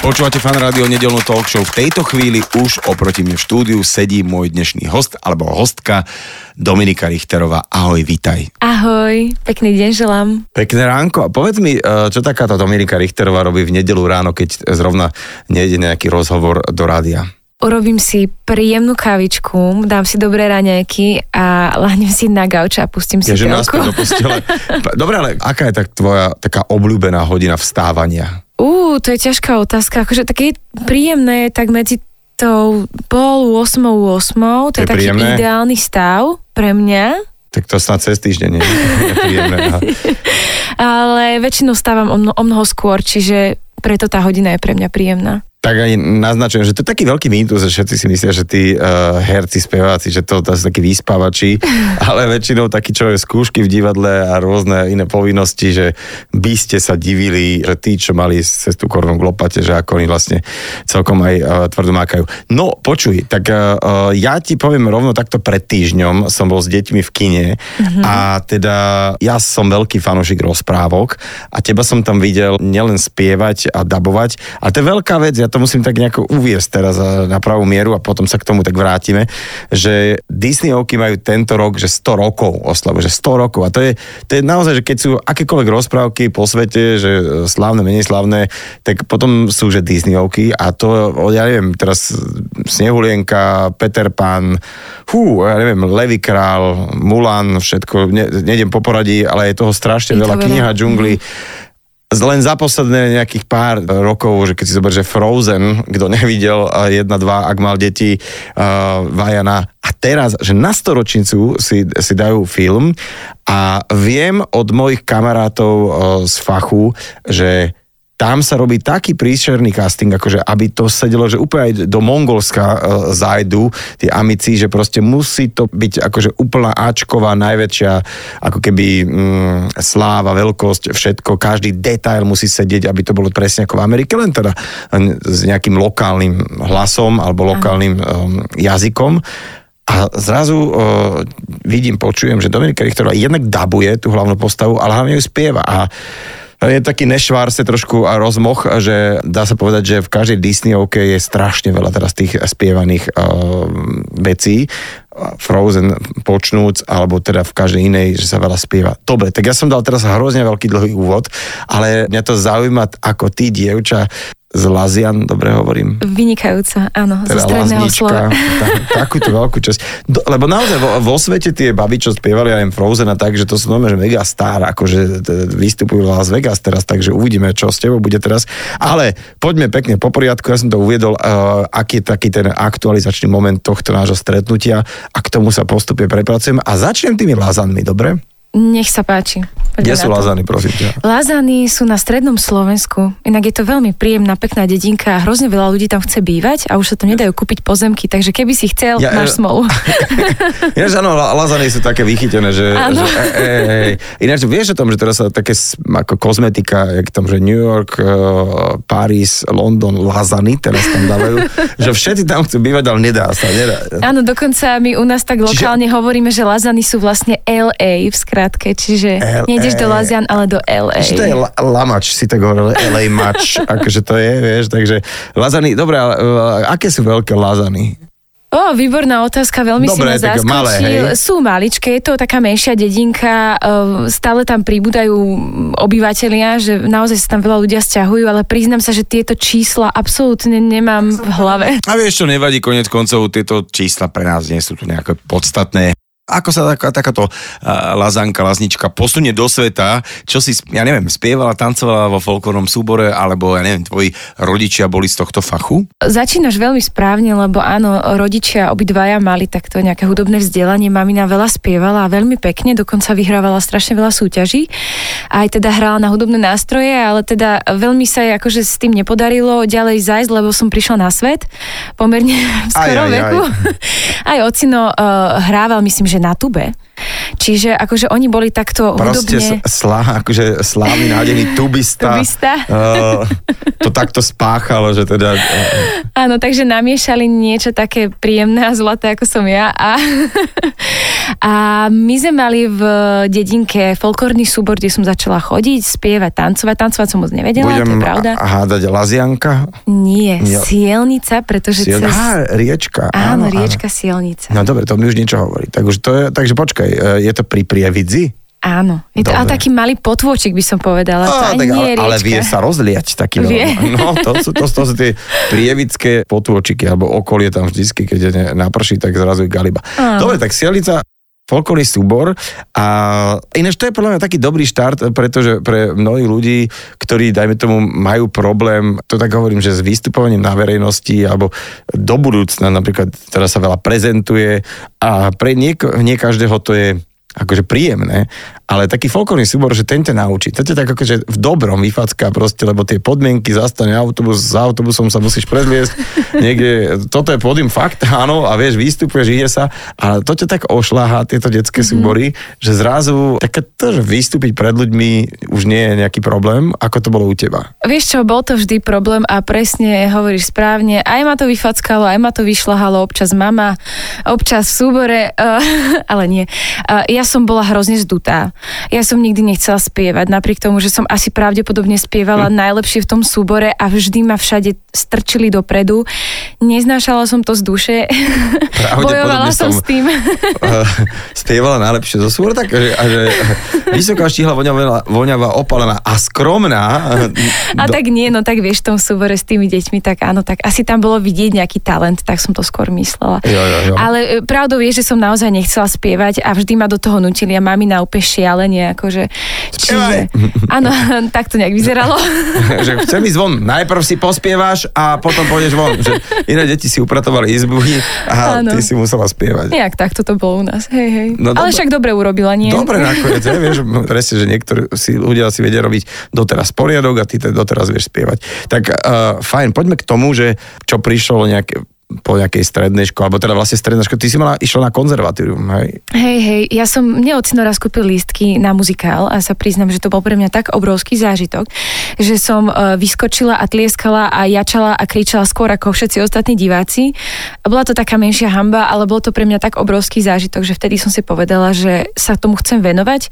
Počúvate fan rádio nedelnú talk show. V tejto chvíli už oproti mne v štúdiu sedí môj dnešný host alebo hostka Dominika Richterová. Ahoj, vitaj. Ahoj, pekný deň želám. Pekné ránko. A povedz mi, eh, čo takáto Dominika Richterová robí v nedelu ráno, keď zrovna nejde nejaký rozhovor do rádia? Urobím si príjemnú kávičku, dám si dobré raňajky a lahnem si na gauč a pustím si Ja, telku. Dobre, ale aká je tak tvoja taká obľúbená hodina vstávania? Ú, to je ťažká otázka. Akože také príjemné je tak medzi tou pol 8 8, to Je je, taký príjemné? ideálny stav pre mňa, Tak to snad cez týždeň nie je príjemné. ale väčšinou stávam o, mno, o mnoho skôr, čiže preto tá hodina je pre mňa príjemná. Tak aj naznačujem, že to je taký veľký mýtus, že všetci si myslia, že tí uh, herci, speváci, že to, to sú takí vyspávači, ale väčšinou takí, čo je skúšky v divadle a rôzne iné povinnosti, že by ste sa divili, že tí, čo mali cestu korunu k lopate, že ako oni vlastne celkom aj uh, tvrdo mákajú. No, počuj, tak uh, ja ti poviem rovno takto pred týždňom som bol s deťmi v kine mm-hmm. a teda ja som veľký fanúšik rozprávok a teba som tam videl nielen spievať a dabovať, a to je veľká vec, ja to musím tak nejako uviesť teraz a, na pravú mieru a potom sa k tomu tak vrátime, že Disneyovky majú tento rok, že 100 rokov oslavu, že 100 rokov a to je, to je naozaj, že keď sú akékoľvek rozprávky po svete, že slávne, menej slávne, tak potom sú, že Disneyovky a to, ja neviem, teraz Snehulienka, Peter Pan, hú, ja neviem, Levy král, Mulan, všetko, ne, nejdem po poradí, ale je toho strašne Je veľa, veľa. kniha džungli. Len za posledné nejakých pár rokov, že keď si zober, že Frozen, kto nevidel, a jedna, dva, ak mal deti, uh, Vajana. A teraz, že na storočnicu si, si dajú film a viem od mojich kamarátov uh, z fachu, že tam sa robí taký príšerný casting, akože aby to sedelo, že úplne aj do Mongolska uh, zajdu tie amici, že proste musí to byť akože úplná Ačková, najväčšia ako keby mm, sláva, veľkosť, všetko, každý detail musí sedieť, aby to bolo presne ako v Amerike, len teda len s nejakým lokálnym hlasom alebo lokálnym um, jazykom. A zrazu uh, vidím, počujem, že Dominika Richterová jednak dabuje tú hlavnú postavu, ale hlavne ju spieva. A je taký nešvárse trošku a rozmoch, že dá sa povedať, že v každej Disneyovke je strašne veľa teraz tých spievaných uh, vecí. Frozen počnúc, alebo teda v každej inej, že sa veľa spieva. Dobre, tak ja som dal teraz hrozne veľký dlhý úvod, ale mňa to zaujíma ako ty, dievča, z Lazian, dobre hovorím Vynikajúca, áno, zo teda stredného Laznička, slova. ta, takúto veľkú časť. Do, lebo naozaj vo, vo svete tie baby, čo spievali aj Frozen a tak, že to sú normálne že mega star, akože t- vystupujú Las Vegas teraz, takže uvidíme, čo s tebou bude teraz. Ale poďme pekne po poriadku, ja som to uviedol, uh, aký je taký ten aktualizačný moment tohto nášho stretnutia a k tomu sa postupne prepracujem a začnem tými lazanmi, dobre? Nech sa páči. Kde sú lazany, prosím ťa? Lázany sú na strednom Slovensku, inak je to veľmi príjemná, pekná dedinka a hrozne veľa ľudí tam chce bývať a už sa tam nedajú kúpiť pozemky, takže keby si chcel, Ja, máš e, smolu. Ináč áno, la- lazany sú také vychytené, že... Áno. že e, e, e, ináč vieš o tom, že teraz sa také ako kozmetika, jak tam, že New York, uh, Paris, London, lazany teraz tam dávajú, že všetci tam chcú bývať, ale nedá sa, nedá. Áno, dokonca my u nás tak lokálne hovoríme, že Lazany sú vlastne LA v skratke, čiže LA. Nejdeš do Lazian, ale do LA. Že to je la- lamač, si tak hovoril, LA mač, akože to je, vieš, takže lazany, dobre, ale uh, aké sú veľké lazany? Ó, výborná otázka, veľmi Dobre, si ma tak malé, zaskočil. hej? Sú maličké, je to taká menšia dedinka, eh, stále tam pribúdajú obyvateľia, že naozaj sa tam veľa ľudia sťahujú, ale priznám sa, že tieto čísla absolútne nemám v hlave. A vieš čo, nevadí, konec koncov, tieto čísla pre nás nie sú tu nejaké podstatné. Ako sa taká, takáto lazanka, laznička posunie do sveta, čo si, ja neviem, spievala, tancovala vo folklórnom súbore, alebo ja neviem, tvoji rodičia boli z tohto fachu? Začínaš veľmi správne, lebo áno, rodičia obidvaja mali takto nejaké hudobné vzdelanie. Mamina veľa spievala a veľmi pekne, dokonca vyhrávala strašne veľa súťaží. Aj teda hrala na hudobné nástroje, ale teda veľmi sa jej akože s tým nepodarilo ďalej zajsť, lebo som prišla na svet pomerne v Aj, skorom aj, aj. veku. Aj ocino uh, hrával, myslím, že na tube. Čiže akože oni boli takto Proste hudobne... slá, akože slávny nádený tubista. Tubista. Uh, to takto spáchalo, že teda... Uh, Áno, takže namiešali niečo také príjemné a zlaté, ako som ja. A, a my sme mali v dedinke folklórny súbor, kde som začala chodiť, spievať, tancovať. Tancovať som moc nevedela, to budem je pravda. a- hádať Lazianka. Nie, Jo. sielnica, pretože Siel... cez... Á, riečka. Áno, riečka sielnica. No dobre, to mi už niečo hovorí. Takže, to je, takže počkaj, e, je to pri Prievidzi? Áno, je to ale taký malý potôčik, by som povedala. Á, tak, ale, ale vie sa rozliať taký Vie. No, to sú, to, to sú tie prievické potôčiky, alebo okolie tam vždycky, keď je naprší, tak zrazu je galiba. Áno. Dobre, tak Sielica folklórny súbor. A ináč to je podľa mňa taký dobrý štart, pretože pre mnohých ľudí, ktorí, dajme tomu, majú problém, to tak hovorím, že s vystupovaním na verejnosti alebo do budúcna napríklad teraz sa veľa prezentuje a pre nie, nie každého to je akože príjemné, ale taký folklórny súbor, že ten ťa naučí. To ťa tak akože v dobrom vyfacká proste, lebo tie podmienky, zastane autobus, s autobusom sa musíš predliesť, niekde, toto je pódium fakt, áno, a vieš, vystupuješ, ide sa, ale to ťa tak ošláha, tieto detské súbory, že zrazu také to, že vystúpiť pred ľuďmi už nie je nejaký problém, ako to bolo u teba. Vieš čo, bol to vždy problém a presne hovoríš správne. Aj ma to vyfackalo, aj ma to vyšľahalo, občas mama, občas v súbore, uh, ale nie. Uh, ja som bola hrozne zdutá. Ja som nikdy nechcela spievať, napriek tomu, že som asi pravdepodobne spievala Hm. najlepšie v tom súbore a vždy ma všade strčili dopredu. Neznášala som to z duše. Bojovala som, som- s tým. Uh, spievala najlepšie zo súbor, tak že, a že vysoká štíhla, voňavá, voňavá, opalená a skromná. A tak nie, no tak vieš, v tom súbore s tými deťmi, tak áno, tak asi tam bolo vidieť nejaký talent, tak som to skôr myslela. Jo, jo, jo. Ale e, pravdou je, že som naozaj nechcela spievať a vždy ma do toho nutili a mami na úplne šialenie, akože... Spievaj. áno, tak to nejak vyzeralo. že chcem ísť von, najprv si pospievaš a potom pôjdeš von. Že iné deti si upratovali izbu a Áno. ty si musela spievať. Nejak takto to bolo u nás, hej, hej. No Ale dobre. však dobre urobila, nie? Dobre nakoniec, ja, vieš, presne, že niektorí si, ľudia si vedia robiť doteraz poriadok a ty te doteraz vieš spievať. Tak uh, fajn, poďme k tomu, že čo prišlo nejaké po nejakej strednej škole, alebo teda vlastne stredná škola, ty si mala, išla na konzervatórium, hej? Hej, hej, ja som, mne ocino raz kúpil lístky na muzikál a sa priznam, že to bol pre mňa tak obrovský zážitok, že som uh, vyskočila a tlieskala a jačala a kričala skôr ako všetci ostatní diváci. Bola to taká menšia hamba, ale bol to pre mňa tak obrovský zážitok, že vtedy som si povedala, že sa tomu chcem venovať,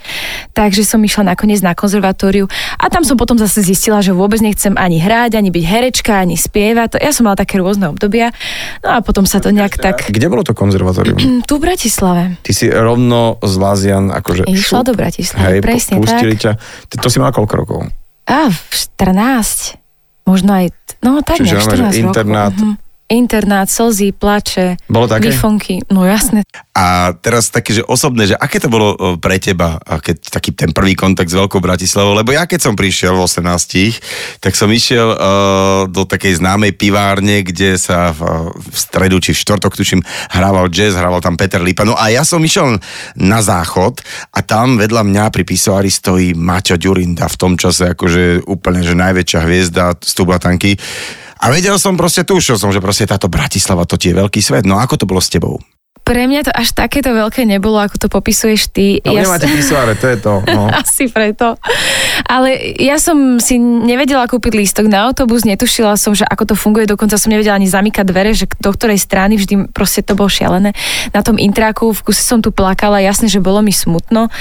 takže som išla nakoniec na konzervatóriu a tam som potom zase zistila, že vôbec nechcem ani hrať, ani byť herečka, ani spievať. Ja som mala také rôzne obdobia. No a potom sa to nejak tak... Kde bolo to konzervatórium? Tu v Bratislave. Ty si rovno z Lazian, akože... Išla šup, do Bratislavy, hej, presne pustili tak. ťa. Ty, to si mala koľko rokov? V 14. Možno aj, no tak Čiže nejak normálne, 14 že internát. rokov. Mhm. Internát, slzy, plače, Bolo také? výfonky, no jasné. A teraz také, že osobné, že aké to bolo o, pre teba, keď taký ten prvý kontakt s Veľkou Bratislavou, lebo ja keď som prišiel v 18, tak som išiel uh, do takej známej pivárne, kde sa v, v stredu či v štvrtok, tuším, hrával jazz, hrával tam Peter Lipa. No a ja som išiel na záchod a tam vedľa mňa pri pisoári stojí Maťo Ďurinda, v tom čase akože úplne, že najväčšia hviezda z Tubatanky. A vedel som proste, tušil som, že proste táto Bratislava, to ti je veľký svet. No ako to bolo s tebou? Pre mňa to až takéto veľké nebolo, ako to popisuješ ty. No, Ja nemáte s- pisoáre, to je to. No. Asi preto. Ale ja som si nevedela kúpiť lístok na autobus, netušila som, že ako to funguje, dokonca som nevedela ani zamykať dvere, že do ktorej strany, vždy proste to bolo šialené. Na tom intráku v kuse som tu plakala, jasne, že bolo mi smutno,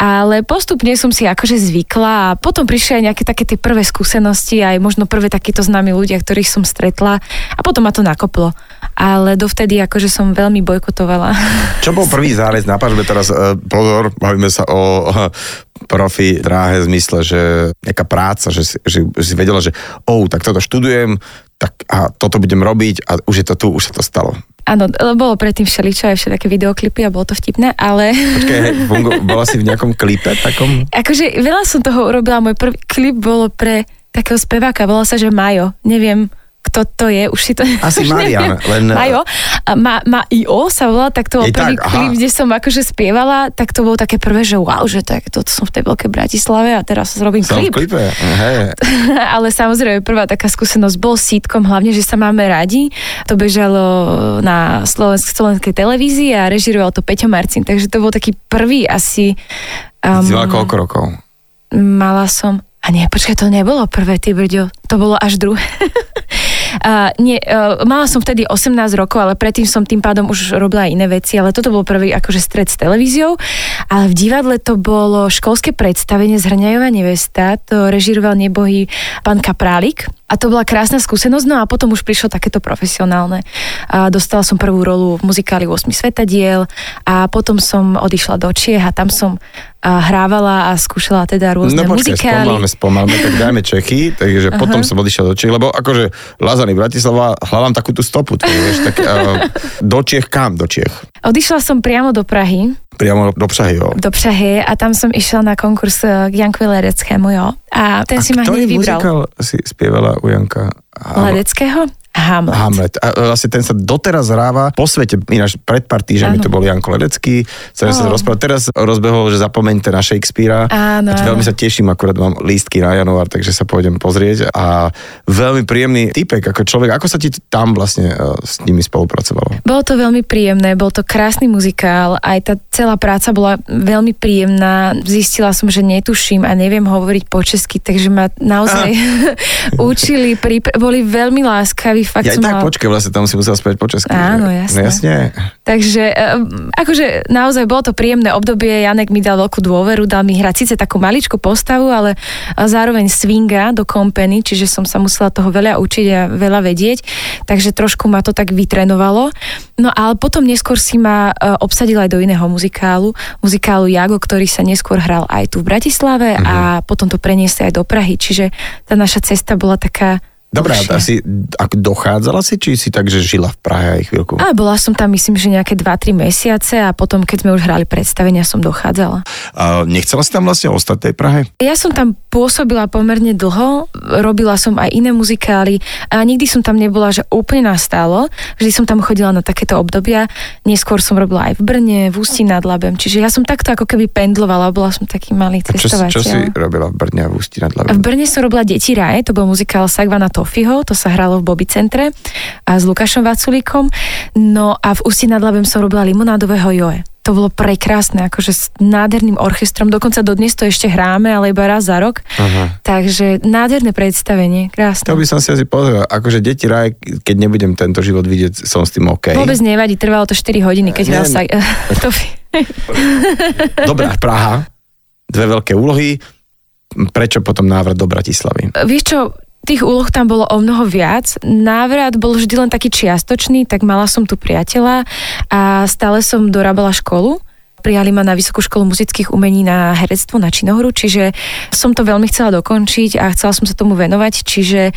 ale postupne som si akože zvykla a potom prišli aj nejaké také tie prvé skúsenosti, aj možno prvé takíto známi ľudia, ktorých som stretla a potom ma to nakoplo. Ale dovtedy akože som veľmi bojkotovala. Čo bol prvý zárez na pažbe teraz? e, Pozor, bavíme sa o e, profi dráhe zmysle, že nejaká práca, že si, že si vedela, že oh, tak toto študujem, tak a toto budem robiť a už je to tu, už sa to stalo. Áno, bolo predtým všeličo, aj všetké videoklipy a bolo to vtipné, ale... Počkaj, hej, fungo, bola si v nejakom klipe takom? Akože veľa som toho urobila, môj prvý klip bolo pre takého speváka, volal sa, že Majo, neviem, kto to je, už si to... Asi Marian, len- Majo, A ma, ma I.O. sa volá, tak to bol prvý tak, aha. klip, kde som akože spievala, tak to bolo také prvé, že wow, že tak toto som v tej veľkej Bratislave a teraz robím Som v klip. klipe. Hej. Ale samozrejme, prvá taká skúsenosť bol sítkom, hlavne, že sa máme radi. To bežalo na Slovensk- slovenskej televízii a režiroval to Peťo Marcin, takže to bol taký prvý asi... Um, Si koľko rokov? Mala som... A nie, počkaj, to nebolo prvé, ty brďo. To bolo až druhé. A nie, uh, mala som vtedy 18 rokov, ale predtým som tým pádom už robila iné veci, ale toto bol prvý akože stred s televíziou. Ale v divadle to bolo školské predstavenie Zhrňajová nevesta, to režiroval nebohý pán Kaprálik. A to bola krásna skúsenosť, no a potom už prišlo takéto profesionálne. A dostala som prvú rolu v muzikáli 8 svetadiel a potom som odišla do Čiech a tam som a hrávala a skúšala teda rôzne No počkaj, muzikály. spomalme, spomalme, tak dajme Čechy, takže potom som odišiel do Čech, lebo akože Lazany Bratislava, hľadám takú tú stopu, to, vieš, tak, uh, do Čech kam do Čech? Odišla som priamo do Prahy, Priamo do Prahy, jo. do Prahy a tam som išla na konkurs eh, k Jankovi Lereckému, jo. A ten A si ma hneď vybral. muzikál si spievala u Janka? Ledeckého? Hamlet. Hamlet. A vlastne ten sa doteraz hráva po svete. Ináč pred pár týždňami to bol Janko Ledecký. Sa Ó. rozprávať. Teraz rozbehol, že zapomeňte na Shakespearea. Áno, áno. veľmi sa teším, akurát mám lístky na január, takže sa pôjdem pozrieť. A veľmi príjemný typek ako človek. Ako sa ti tam vlastne eh, s nimi spolupracovalo? Bolo to veľmi príjemné, bol to krásny muzikál, aj tá celá práca bola veľmi príjemná. Zistila som, že netuším a neviem hovoriť po česky, takže ma naozaj učili, pripr- boli veľmi láskaví, fakt Ja som tak mala... počkej, vlastne tam si musel spievať po česky. Áno, že? jasné. No jasne. Takže um, akože naozaj bolo to príjemné obdobie, Janek mi dal veľkú dôveru, dal mi hrať síce takú maličkú postavu, ale a zároveň swinga do kompeny, čiže som sa musela toho veľa učiť a veľa vedieť, takže trošku ma to tak vytrenovalo. No ale potom neskôr si ma uh, obsadil aj do iného muzikálu, muzikálu Jago, ktorý sa neskôr hral aj tu v Bratislave Mhm. a potom to preniesli aj do Prahy, čiže tá naša cesta bola taká Dobrá, a si, ak dochádzala si, či si tak, že žila v Prahe aj chvíľku? A bola som tam myslím, že nejaké 2-3 mesiace a potom, keď sme už hrali predstavenia, som dochádzala. A nechcela si tam vlastne ostať v tej Prahe? Ja som tam pôsobila pomerne dlho, robila som aj iné muzikály a nikdy som tam nebola, že úplne nastálo. Vždy som tam chodila na takéto obdobia. Neskôr som robila aj v Brne, v Ústí nad Labem. Čiže ja som takto ako keby pendlovala, bola som taký malý A čo, cestovateľ. čo si robila v Brne a v Ústí nad V Labem? Brne som robila Deti raje, to bol muzikál Sagvana Tofiho, to sa hralo v Bobby centre a s Lukášom Vaculíkom. No a v Ústí nad Labem som robila Limonádového Joe. To bolo prekrásne, akože s nádherným orchestrom, dokonca dodnes to ešte hráme, ale iba raz za rok. Aha. Takže nádherné predstavenie, krásne. To by som si asi pozrel. Akože deti raj, keď nebudem tento život vidieť, som s tým OK. Vôbec nevadí, trvalo to 4 hodiny, keď hral sa... to... Dobrá, Praha, dve veľké úlohy. Prečo potom návrat do Bratislavy? Vieš čo, tých úloh tam bolo o mnoho viac. Návrat bol vždy len taký čiastočný, tak mala som tu priateľa a stále som dorábala školu. Prijali ma na Vysokú školu muzických umení na herectvo na činohru, čiže som to veľmi chcela dokončiť a chcela som sa tomu venovať, čiže e,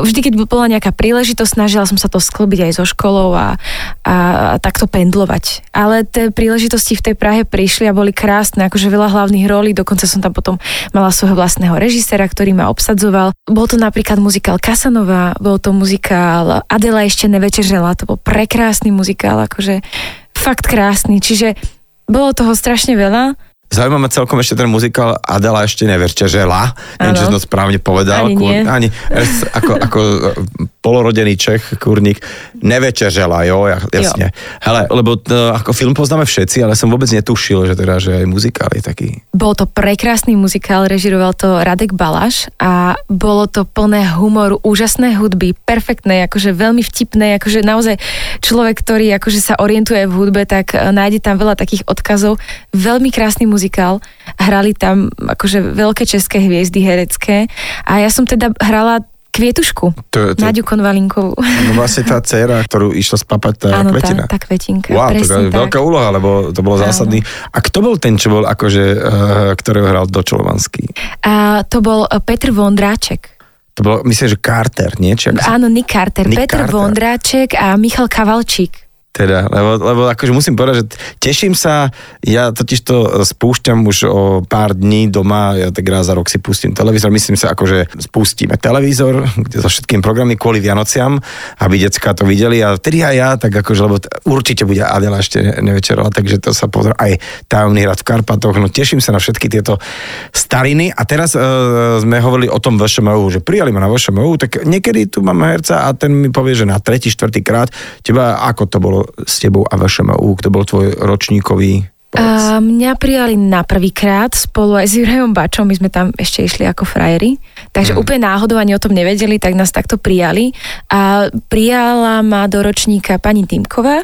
vždy, keď bola nejaká príležitosť, snažila som sa to sklbiť aj so školou a, a, a takto pendlovať. Ale tie príležitosti v tej Prahe prišli a boli krásne, akože veľa hlavných rolí, dokonca som tam potom mala svojho vlastného režisera, ktorý ma obsadzoval. Bol to napríklad muzikál Kasanova, bol to muzikál Adela ešte nevečeřela, to bol prekrásny muzikál, akože fakt krásny, čiže bolo toho strašne veľa. Zaujíma ma celkom ešte ten muzikál Adela ešte nevečeřela. Neviem, či som to správne povedal. Ani nie. ani ako, ako polorodený Čech, kurník, nevečeřela, jo, ja, jasne. Hele, lebo to, ako film poznáme všetci, ale som vôbec netušil, že teda, že aj muzikál je taký. Bol to prekrásny muzikál, režiroval to Radek Balaš a bolo to plné humoru, úžasné hudby, perfektné, akože veľmi vtipné, akože naozaj človek, ktorý akože sa orientuje v hudbe, tak e, nájde tam veľa takých odkazov. Veľmi krásny muzikál, hrali tam akože veľké české hviezdy herecké a ja som teda hrala Kvietušku, To, to, Naďu Konvalinkovú. no vlastne tá dcera, ktorú išla spapať tá Áno, kvetina. tá, tá kvetinka, Wow, to je veľká úloha, lebo to bolo Áno. zásadný. A kto bol ten, čo bol akože, uh, ktorého hral Dočolovanský? A to bol e, Petr Vondráček. To bolo, myslím, že Carter, nie? Či Áno, Nick Carter, Nick Petr Carter. Vondráček a Michal Kavalčík. Teda, lebo, lebo akože musím povedať, že teším sa, ja totiž to spúšťam už o pár dní doma, ja tak raz za rok si pustím televízor, myslím sa akože spustíme televízor, so všetkým programy kvôli Vianociam, aby decka to videli a vtedy aj ja, tak akože, lebo určite bude Adela ešte nevečerala, takže to sa pozrie aj tajomný hrad v Karpatoch, no teším sa na všetky tieto stariny. A teraz e, sme hovorili o tom VŠMU, že prijali ma na VŠMU, tak niekedy tu máme herca a ten mi povie, že na tretí, štvrtý krát, teba ako to bolo s tebou a VŠMU, kto bol tvoj ročníkový A mňa prijali na prvýkrát spolu aj s Jurajom Bačom, my sme tam ešte išli ako frajeri, takže mm. úplne náhodou ani o tom nevedeli, tak nás takto prijali. A prijala ma do ročníka pani Týmková,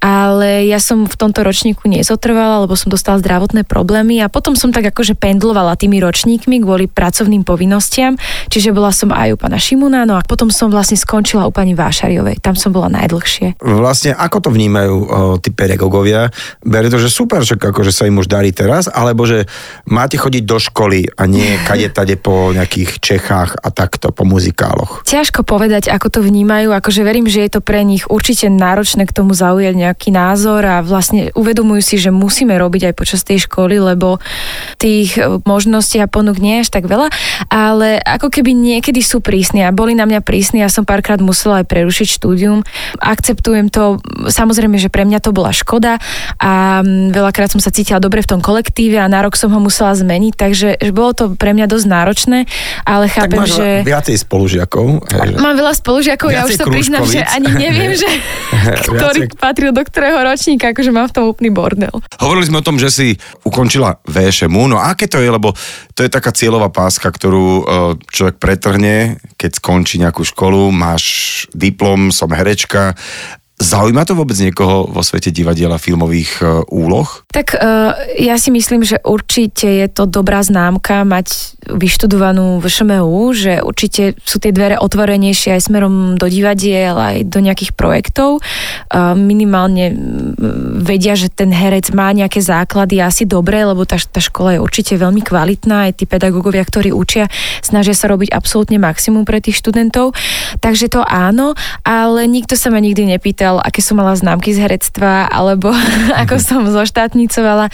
ale ja som v tomto ročníku nezotrvala, lebo som dostala zdravotné problémy a potom som tak akože pendlovala tými ročníkmi kvôli pracovným povinnostiam, čiže bola som aj u pána Šimuna, no a potom som vlastne skončila u pani Vášariovej, tam som bola najdlhšie. Vlastne ako to vnímajú o, tí pedagógovia? Berie to, že super, že akože sa im už darí teraz, alebo že máte chodiť do školy a nie kade tade po nejakých Čechách a takto po muzikáloch? Ťažko povedať, ako to vnímajú, akože verím, že je to pre nich určite náročné k tomu zaujať nejaký názor a vlastne uvedomujú si, že musíme robiť aj počas tej školy, lebo tých e, možností a ponúk nie je až tak veľa, ale ako keby niekedy sú prísni a boli na mňa prísni, ja som párkrát musela aj prerušiť štúdium. Akceptujem to, samozrejme, že pre mňa to bola škoda a mm, veľakrát som sa cítila dobre v tom kolektíve a na rok som ho musela zmeniť, takže že bolo to pre mňa dosť náročné, ale Tak chápem, máš že... viacej spolužiakov. hej, že- Mám veľa spolužiakov, ja už to priznám, že ani neviem, že ktorý Viacej- patril do ktorého ročníka, akože mám v tom úplný bordel. Hovorili sme o tom, že si ukončila VŠMU, no aké to je, lebo to je taká cieľová páska, ktorú e, človek pretrhne, keď skončí nejakú školu, máš diplom, som herečka. Zaujíma to vôbec niekoho vo svete divadiela filmových e, úloh? Tak uh, ja si myslím, že určite je to dobrá známka mať vyštudovanú v ŠMU, že určite sú tie dvere otvorenejšie aj smerom do divadiel, aj do nejakých projektov. Uh, minimálne vedia, že ten herec má nejaké základy asi dobré, lebo tá, tá škola je určite veľmi kvalitná, aj tí pedagógovia, ktorí učia, snažia sa robiť absolútne maximum pre tých študentov. Takže to áno, ale nikto sa ma nikdy nepýtal, aké som mala známky z herectva, alebo ako som zoštátnicovala.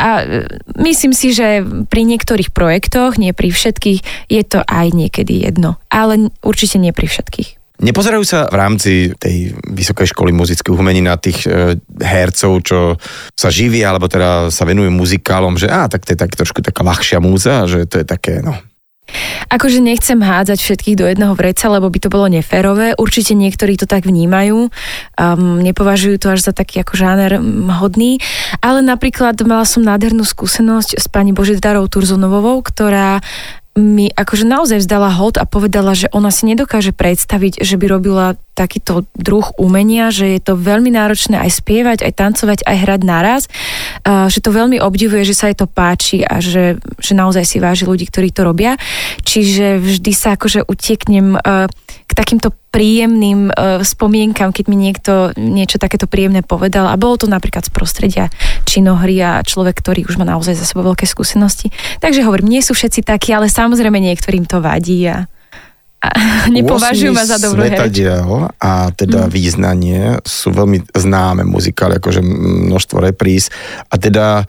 A e, myslím si, že pri niektorých projektoch, nie pri všetkých, je to aj niekedy jedno. Ale určite nie pri všetkých. Nepozerajú sa v rámci tej Vysokej školy muzických umení na tých e, hercov, čo sa živia, alebo teda sa venujú muzikálom, že á, tak to je tak trošku taká ľahšia múza, že to je také, no, Akože nechcem hádzať všetkých do jedného vreca, lebo by to bolo neférové. Určite niektorí to tak vnímajú, um, nepovažujú to až za taký ako žáner hodný, ale napríklad mala som nádhernú skúsenosť s pani Božidarou Turzonovou, ktorá mi akože naozaj vzdala hod a povedala, že ona si nedokáže predstaviť, že by robila takýto druh umenia, že je to veľmi náročné aj spievať, aj tancovať, aj hrať naraz, uh, že to veľmi obdivuje, že sa jej to páči a že, že naozaj si váži ľudí, ktorí to robia. Čiže vždy sa akože utieknem k takýmto príjemným uh, spomienkam, keď mi niekto niečo takéto príjemné povedal a bolo to napríklad z prostredia činohry a človek, ktorý už má naozaj za sebou veľké skúsenosti. Takže hovorím, nie sú všetci takí, ale samozrejme niektorým to vadí a, a nepovažujú ma za dobrú. Svetadiel a teda mm. význanie sú veľmi známe muzikály, akože množstvo repríz a teda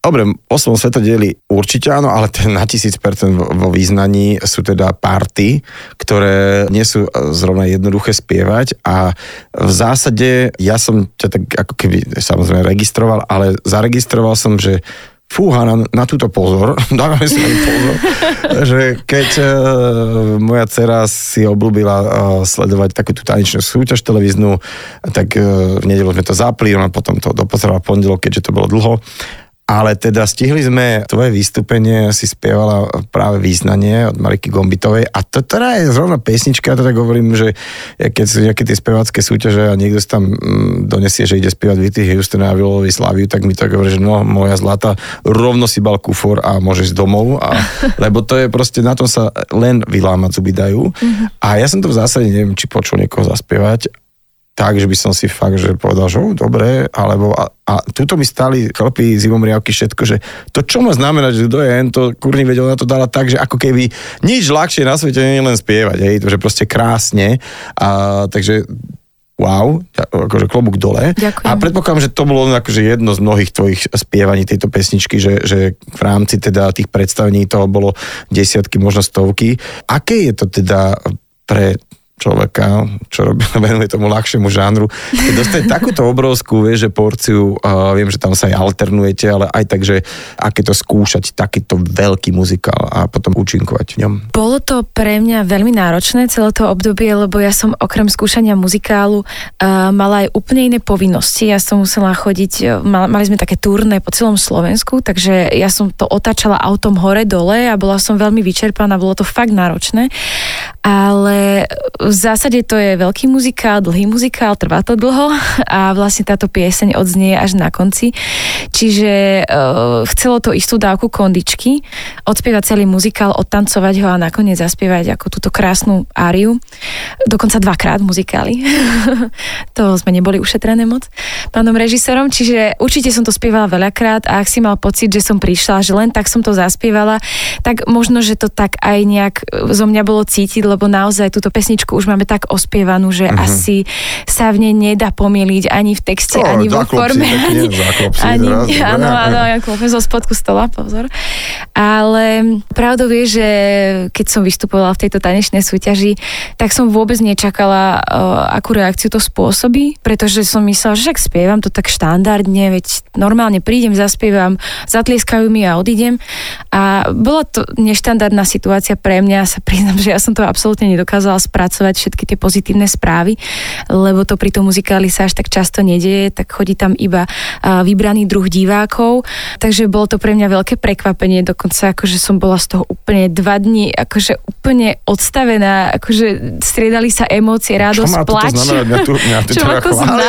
Dobre, osmom svetodieli určite áno, ale ten na tisíc percent vo vo význaní sú teda party, ktoré nie sú e, zrovna jednoduché spievať a v zásade ja som ťa tak ako keby samozrejme registroval, ale zaregistroval som, že fúha, na, na túto pozor, dávame si na pozor, že keď uh, moja dcera si obľúbila uh, sledovať takú tú tanečnú súťaž televíznu, tak uh, v nedelu sme to zapli, ona potom to dopozerala v pondelok, keďže to bolo dlho. Ale teda stihli sme tvoje vystúpenie, si spievala práve význanie od Mariky Gombitovej. A to teda je zrovna pesnička, tak hovorím, že keď sú nejaké tie spevácké súťaže a niekto si tam mm, donesie, že ide spievať Vity Houstona a Vilovi Slaviu, tak mi tak hovorí, že no, moja zlata, rovno si bal kufor a môžeš domov, a, lebo to je proste, na tom sa len vylámať zuby dajú. A ja som to v zásade neviem, či počul niekoho zaspievať, tak, že by som si fakt, že povedal, že oh, dobre, alebo a, a tuto mi stali chlapí z Ivomriavky všetko, že to čo má znamenať, že kto je to kurný vedel na to dala tak, že ako keby nič ľahšie na svete nie len spievať, hej, to, že proste krásne. A, takže wow, akože klobúk dole. Ďakujem. A predpokladám, že to bolo len akože jedno z mnohých tvojich spievaní tejto pesničky, že, že v rámci teda tých predstavení toho bolo desiatky, možno stovky. Aké je to teda pre človeka, čo robí, venuje tomu ľahšiemu žánru. Keď dostane takúto obrovskú, vieš, že porciu, uh, viem, že tam sa aj alternujete, ale aj tak, že aké to skúšať, takýto veľký muzikál a potom účinkovať v ňom. Bolo to pre mňa veľmi náročné celé to obdobie, lebo ja som okrem skúšania muzikálu uh, mala aj úplne iné povinnosti. Ja som musela chodiť, uh, mal, mali sme také turné po celom Slovensku, takže ja som to otáčala autom hore-dole a bola som veľmi vyčerpaná, bolo to fakt náročné. Ale v zásade to je veľký muzikál, dlhý muzikál, trvá to dlho a vlastne táto pieseň odznie až na konci. Čiže uh, chcelo to istú dávku kondičky, odspievať celý muzikál, odtancovať ho a nakoniec zaspievať ako túto krásnu áriu. Dokonca dvakrát muzikály. to sme neboli ušetrené moc pánom režisérom, čiže určite som to spievala veľakrát a ak si mal pocit, že som prišla, že len tak som to zaspievala, tak možno, že to tak aj nejak zo mňa bolo cítiť, lebo naozaj túto pesničku už máme tak ospievanú, že uh-huh. asi sa v nej nedá pomýliť ani v texte, Oh, ani vo forme. pekne, ani, teraz, dobre. áno, áno, ja klopem zo spodku stola, pozor. Ale pravdou je, že keď som vystupovala v tejto tanečnej súťaži, tak som vôbec nečakala, uh, akú reakciu to spôsobí, pretože som myslela, že však spievam to tak štandardne, veď normálne prídem, zaspievam, zatlieskajú mi a odídem. A bola to neštandardná situácia pre mňa, sa priznám, že ja som to absolútne nedokázala spracovať všetky tie pozitívne správy, lebo to pri tom muzikáli sa až tak často nedieje, tak chodí tam iba vybraný druh divákov, takže bolo to pre mňa veľké prekvapenie, dokonca akože som bola z toho úplne dva dni akože úplne odstavená, akože striedali sa emócie, radosť, má toto plač. znamenať? Mňa tu- mňa tu Čo teda chvália. znamená?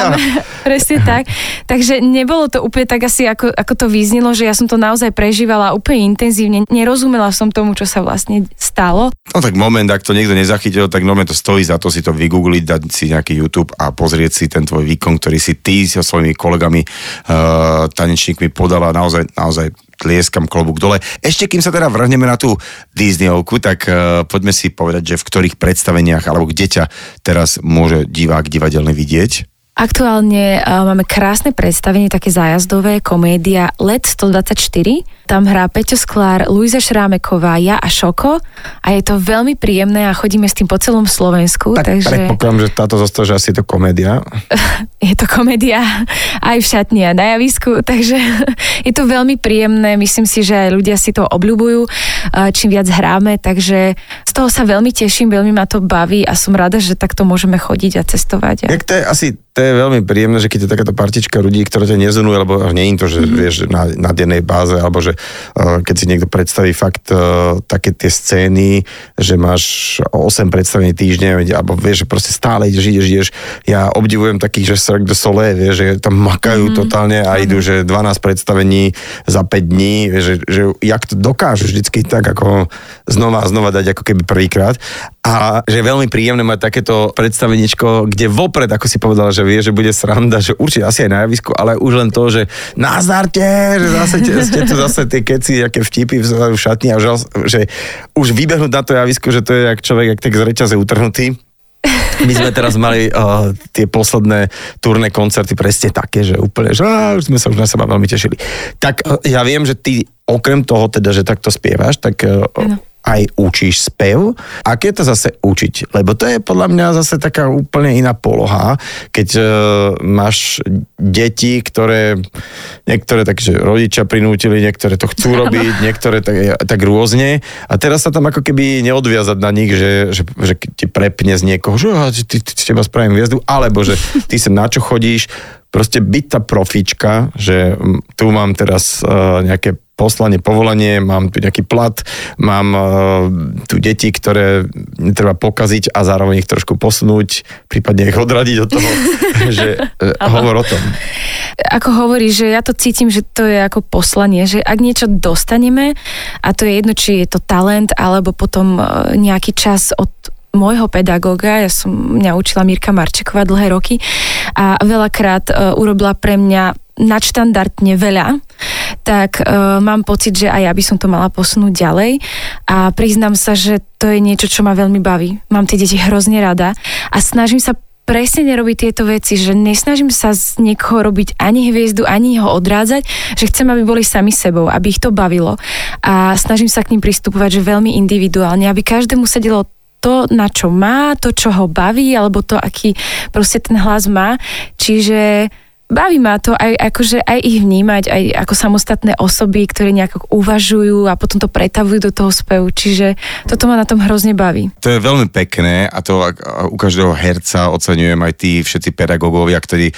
Presne tak. Takže nebolo to úplne tak asi, ako, ako to vyznelo, že ja som to naozaj prežívala úplne intenzívne. Nerozumela som tomu, čo sa vlastne stalo. No tak moment, ak to niekto nezachytil, tak moment to stojí za to si to vygoogliť, dať si nejaký YouTube a pozrieť si ten tvoj výkon, ktorý si ty so svojimi kolegami uh, tanečníkmi podala. Naozaj, naozaj tlieskam klobúk dole. Ešte kým sa teda vrhneme na tú Disneyovku, tak uh, poďme si povedať, že v ktorých predstaveniach alebo kde ťa teraz môže divák divadelný vidieť. Aktuálne uh, máme krásne predstavenie, také zájazdové, komédia Let 124. Tam hrá Peťo Sklár, Luisa Šrámeková, ja a Šoko a je to veľmi príjemné a chodíme s tým po celom Slovensku. Tak takže... predpokladám, že táto zostala, že asi je to komédia. je to komédia aj v šatni a na javisku, takže je to veľmi príjemné, myslím si, že aj ľudia si to obľúbujú, eh, čím viac hráme, takže z toho sa veľmi teším, veľmi ma to baví a som rada, že takto môžeme chodiť a cestovať. A... Jak to je asi to je veľmi príjemné, že keď je takáto partička ľudí, ktorá ťa nezunuje, lebo nie je to, že mm-hmm. vieš, na, na dennej báze, alebo že uh, keď si niekto predstaví fakt uh, také tie scény, že máš 8 predstavení týždne, alebo vieš, že proste stále ideš, ideš, ideš. Ja obdivujem takých, že Cirque du Soleil, vieš, že tam makajú mm-hmm. totálne a idú, že 12 predstavení za 5 dní, vieš, že, že jak to dokážu vždycky tak ako znova a znova dať ako keby prvýkrát. A že je veľmi príjemné mať takéto predstaveničko, kde vopred, ako si povedala, že vie, že bude sranda, že určite asi aj na javisku, ale už len to, že nazdarte, že zase te, ste tu zase tie keci, aké vtipy v, šatni a že, že už vybehnúť na to javisko, že to je jak človek, jak tak z reťaze utrhnutý. My sme teraz mali uh, tie posledné turné koncerty presne také, že úplne, že á, už sme sa už na seba veľmi tešili. Tak uh, ja viem, že ty okrem toho teda, že takto spievaš, tak uh, aj učíš spev. Aké to zase učiť? Lebo to je podľa mňa zase taká úplne iná poloha, keď uh, máš deti, ktoré niektoré takže rodičia prinútili, niektoré to chcú robiť, niektoré tak, tak rôzne a teraz sa tam ako keby neodviazať na nich, že, že, že ti prepne z niekoho, že "Á, ty, ty, ty teba spravím hviezdu, alebo že ty sa na čo chodíš, proste byť tá profička, že tu mám teraz uh, nejaké poslanie, povolanie, mám tu nejaký plat, mám uh, tu deti, ktoré netreba pokaziť a zároveň ich trošku posunúť, prípadne ich odradiť od toho, že uh, hovor o tom. Ako hovorí, že ja to cítim, že to je ako poslanie, že ak niečo dostaneme, a to je jedno, či je to talent, alebo potom e, nejaký čas od môjho pedagóga, ja som, mňa učila Mirka Marčeková dlhé roky a veľakrát urobila pre mňa nadštandardne veľa, tak uh, mám pocit, že aj ja by som to mala posunúť ďalej a priznám sa, že to je niečo, čo ma veľmi baví. Mám tie deti hrozne rada a snažím sa presne nerobiť tieto veci, že nesnažím sa z niekoho robiť ani hviezdu, ani ho odrádzať, že chcem, aby boli sami sebou, aby ich to bavilo. A snažím sa k ním pristupovať, že veľmi individuálne, aby každému sedelo to, na čo má, to, čo ho baví, alebo to, aký proste ten hlas má. Čiže baví ma to aj, akože aj ich vnímať, aj ako samostatné osoby, ktoré nejako uvažujú a potom to pretavujú do toho spevu. Čiže toto ma na tom hrozne baví. To je veľmi pekné a to u každého herca oceňujem aj tí všetci pedagógovia, ktorí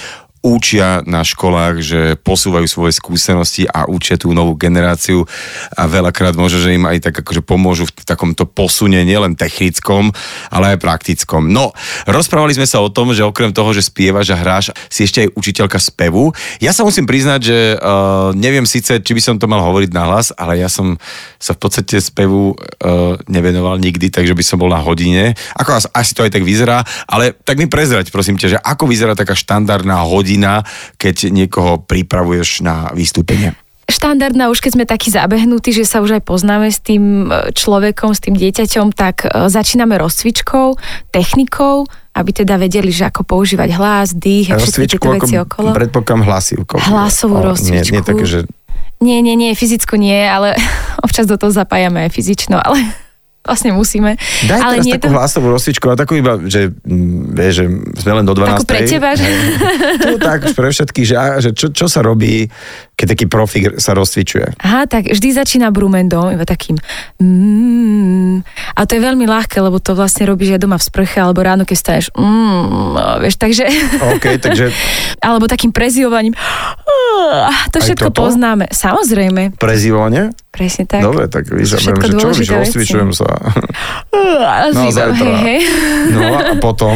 učia na školách, že posúvajú svoje skúsenosti a učia tú novú generáciu a veľakrát môže, že im aj tak akože pomôžu v takomto posune nielen technickom, ale aj praktickom. No, rozprávali sme sa o tom, že okrem toho, že spievaš a hráš, si ešte aj učiteľka spevu. Ja sa musím priznať, že uh, neviem síce, či by som to mal hovoriť na hlas, ale ja som sa v podstate spevu uh, nevenoval nikdy, takže by som bol na hodine. Ako as- asi to aj tak vyzerá, ale tak mi prezrať, prosím ťa, že ako vyzerá taká štandardná hodina, keď niekoho pripravuješ na vystúpenie? štandardná, už keď sme takí zabehnutí, že sa už aj poznáme s tým e, človekom, s tým dieťaťom, tak e, začíname rozcvičkou, technikou, aby teda vedeli, že ako používať hlas, dých a všetky tieto veci okolo. predpokladám hlasivkou. Hlasovú O, Nie, rozcvičku. nie také, že Nie, nie, nie, fyzicky nie, ale občas do toho zapájame aj fyzično, ale vlastne musíme. Daj ale teraz nie takú hlasovú rozcvičku a takú iba, že, mm, vieš, že sme len do 12. Takú pre teba, že- Tu tak, pre všetkých, že, že čo, čo sa robí, keď taký profík sa rozcvičuje. Aha, tak vždy začína brumendom, iba takým mm, a to je veľmi ľahké, lebo to vlastne robíš aj doma v sprche, alebo ráno, keď staneš mm, vieš, takže OK, takže alebo takým prezivovaním Ah, to Aj všetko toto? poznáme. Samozrejme, prezývanie? presne tak. Dobre, tak vyzerám, že čo veci. rozcvičujem sa. Zvídam, to- hej, hej. No a potom?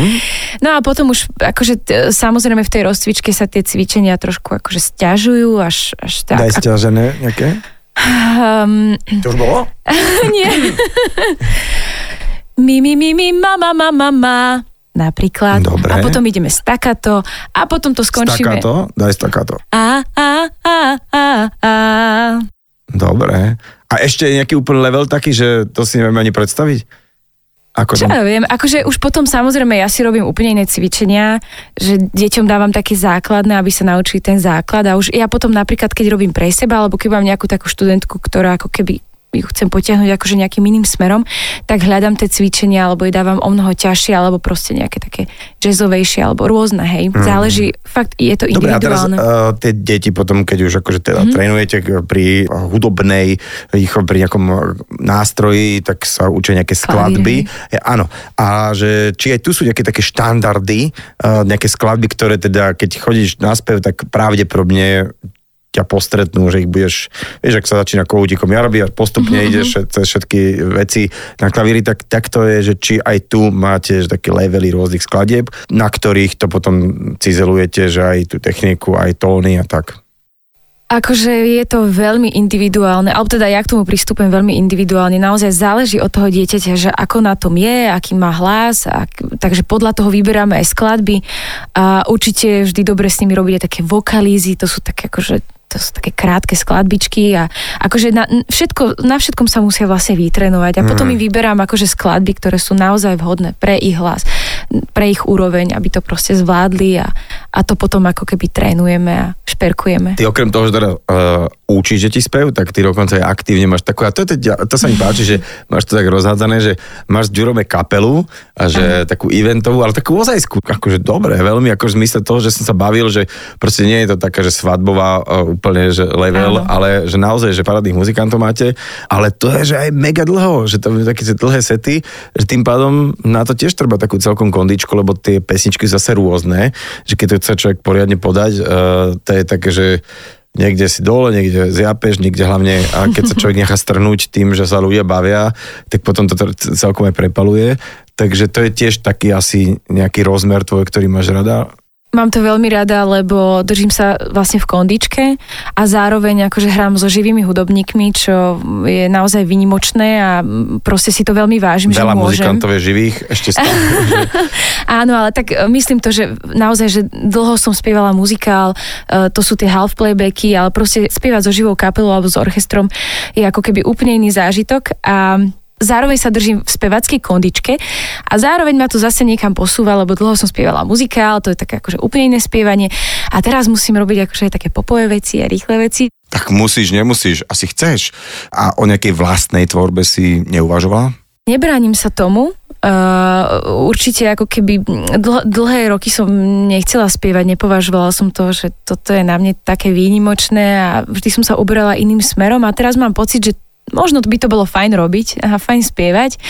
No a potom už, akože samozrejme v tej rozcvičke sa tie cvičenia trošku akože stiažujú, až, až tak. Daj stiažené nejaké? Um, To už bolo? nie. mi, mi, mi, mi, ma, ma, ma, ma, ma. Napríklad. Dobre. A potom ideme stakato a potom to skončíme. Stakato? Daj stakato. A, a, a, a, a. Dobre. A ešte nejaký úplný level taký, že to si neviem ani predstaviť? Ako Čo ja viem, akože už potom samozrejme ja si robím úplne iné cvičenia, že deťom dávam také základné, aby sa naučili ten základ a už ja potom napríklad, keď robím pre seba, alebo keď mám nejakú takú študentku, ktorá ako keby ju chcem potiahnuť akože nejakým iným smerom, tak hľadám tie cvičenia, alebo jej dávam o mnoho ťažšie, alebo proste nejaké také jazzovejšie, alebo rôzne, hej. Záleží, fakt je to Mhm. Dobre, a teraz individuálne. uh, tie deti potom, keď už akože teda mm-hmm. trénujete pri hudobnej, pri nejakom nástroji, tak sa učia nejaké skladby. Ja, áno. A že či aj tu sú nejaké také štandardy, uh, nejaké skladby, ktoré teda, keď chodíš na spev, tak pravdepodobne ťa postretnú, že ich budeš, vieš, ak sa začína kohútikom jarby a postupne mm-hmm. ideš cez všetky veci na klavíri, tak, tak to je, že či aj tu máte že také levely rôznych skladieb, na ktorých to potom cizelujete, že aj tú techniku, aj tóny a tak. Akože je to veľmi individuálne, alebo teda ja k tomu pristupujem veľmi individuálne. Naozaj záleží od toho dieťaťa, že ako na tom je, aký má hlas, ak, takže podľa toho vyberáme aj skladby. A určite vždy dobre s nimi aj také vokalízy, to sú také akože to sú také krátke skladbičky a akože na, všetko, na všetkom sa musia vlastne vytrenovať a potom Mm. im vyberám akože skladby, ktoré sú naozaj vhodné pre ich hlas, pre ich úroveň, aby to proste zvládli a, a to potom ako keby trénujeme a šperkujeme. Ty okrem toho, že teda uh, učíš deti spev, tak ty dokonca aj aktívne máš takú, a to, teda, to sa mi páči, že máš to tak rozhádzané, že máš Ďurome kapelu a že takú eventovú, ale takú ozajskú, akože dobre, veľmi ako v zmysle toho, že som sa bavil, že proste nie je to taká, že svadbová uh, úplne, že level, Áno. ale že naozaj, že parádnych muzikantov máte, ale to je, že aj mega dlho, že to je také že dlhé sety, že tým pádom na to tiež treba takú celkom kondičku, lebo tie pesničky zase rôzne, že keď to chce človek poriadne podať, uh, to je také, že niekde si dole, niekde zjapeš, niekde hlavne, a keď sa človek nechá strhnúť tým, že sa ľudia bavia, tak potom to celkom aj prepaluje. Takže to je tiež taký asi nejaký rozmer tvoj, ktorý máš rada. Mám to veľmi rada, lebo držím sa vlastne v kondičke a zároveň akože hrám so živými hudobníkmi, čo je naozaj vynimočné a proste si to veľmi vážim, Veľa že môžem. muzikantov je živých, ešte stále. Áno, ale tak e, myslím to, že naozaj, že dlho som spievala muzikál, e, to sú tie half playbacky, ale proste spievať so živou kapelou alebo s orchestrom je ako keby úplne iný zážitok a zároveň sa držím v spevackej kondičke a zároveň ma to zase niekam posúva, lebo dlho som spievala muzikál, to je také akože úplne iné spievanie a teraz musím robiť akože také popové veci a rýchle veci. Tak musíš, nemusíš, asi chceš. A o nejakej vlastnej tvorbe si neuvažovala? Nebránim sa tomu, Uh, určite ako keby dl- dlhé roky som nechcela spievať, nepovažovala som to, že toto je na mne také výnimočné a vždy som sa uberala iným smerom a teraz mám pocit, že možno by to bolo fajn robiť a fajn spievať.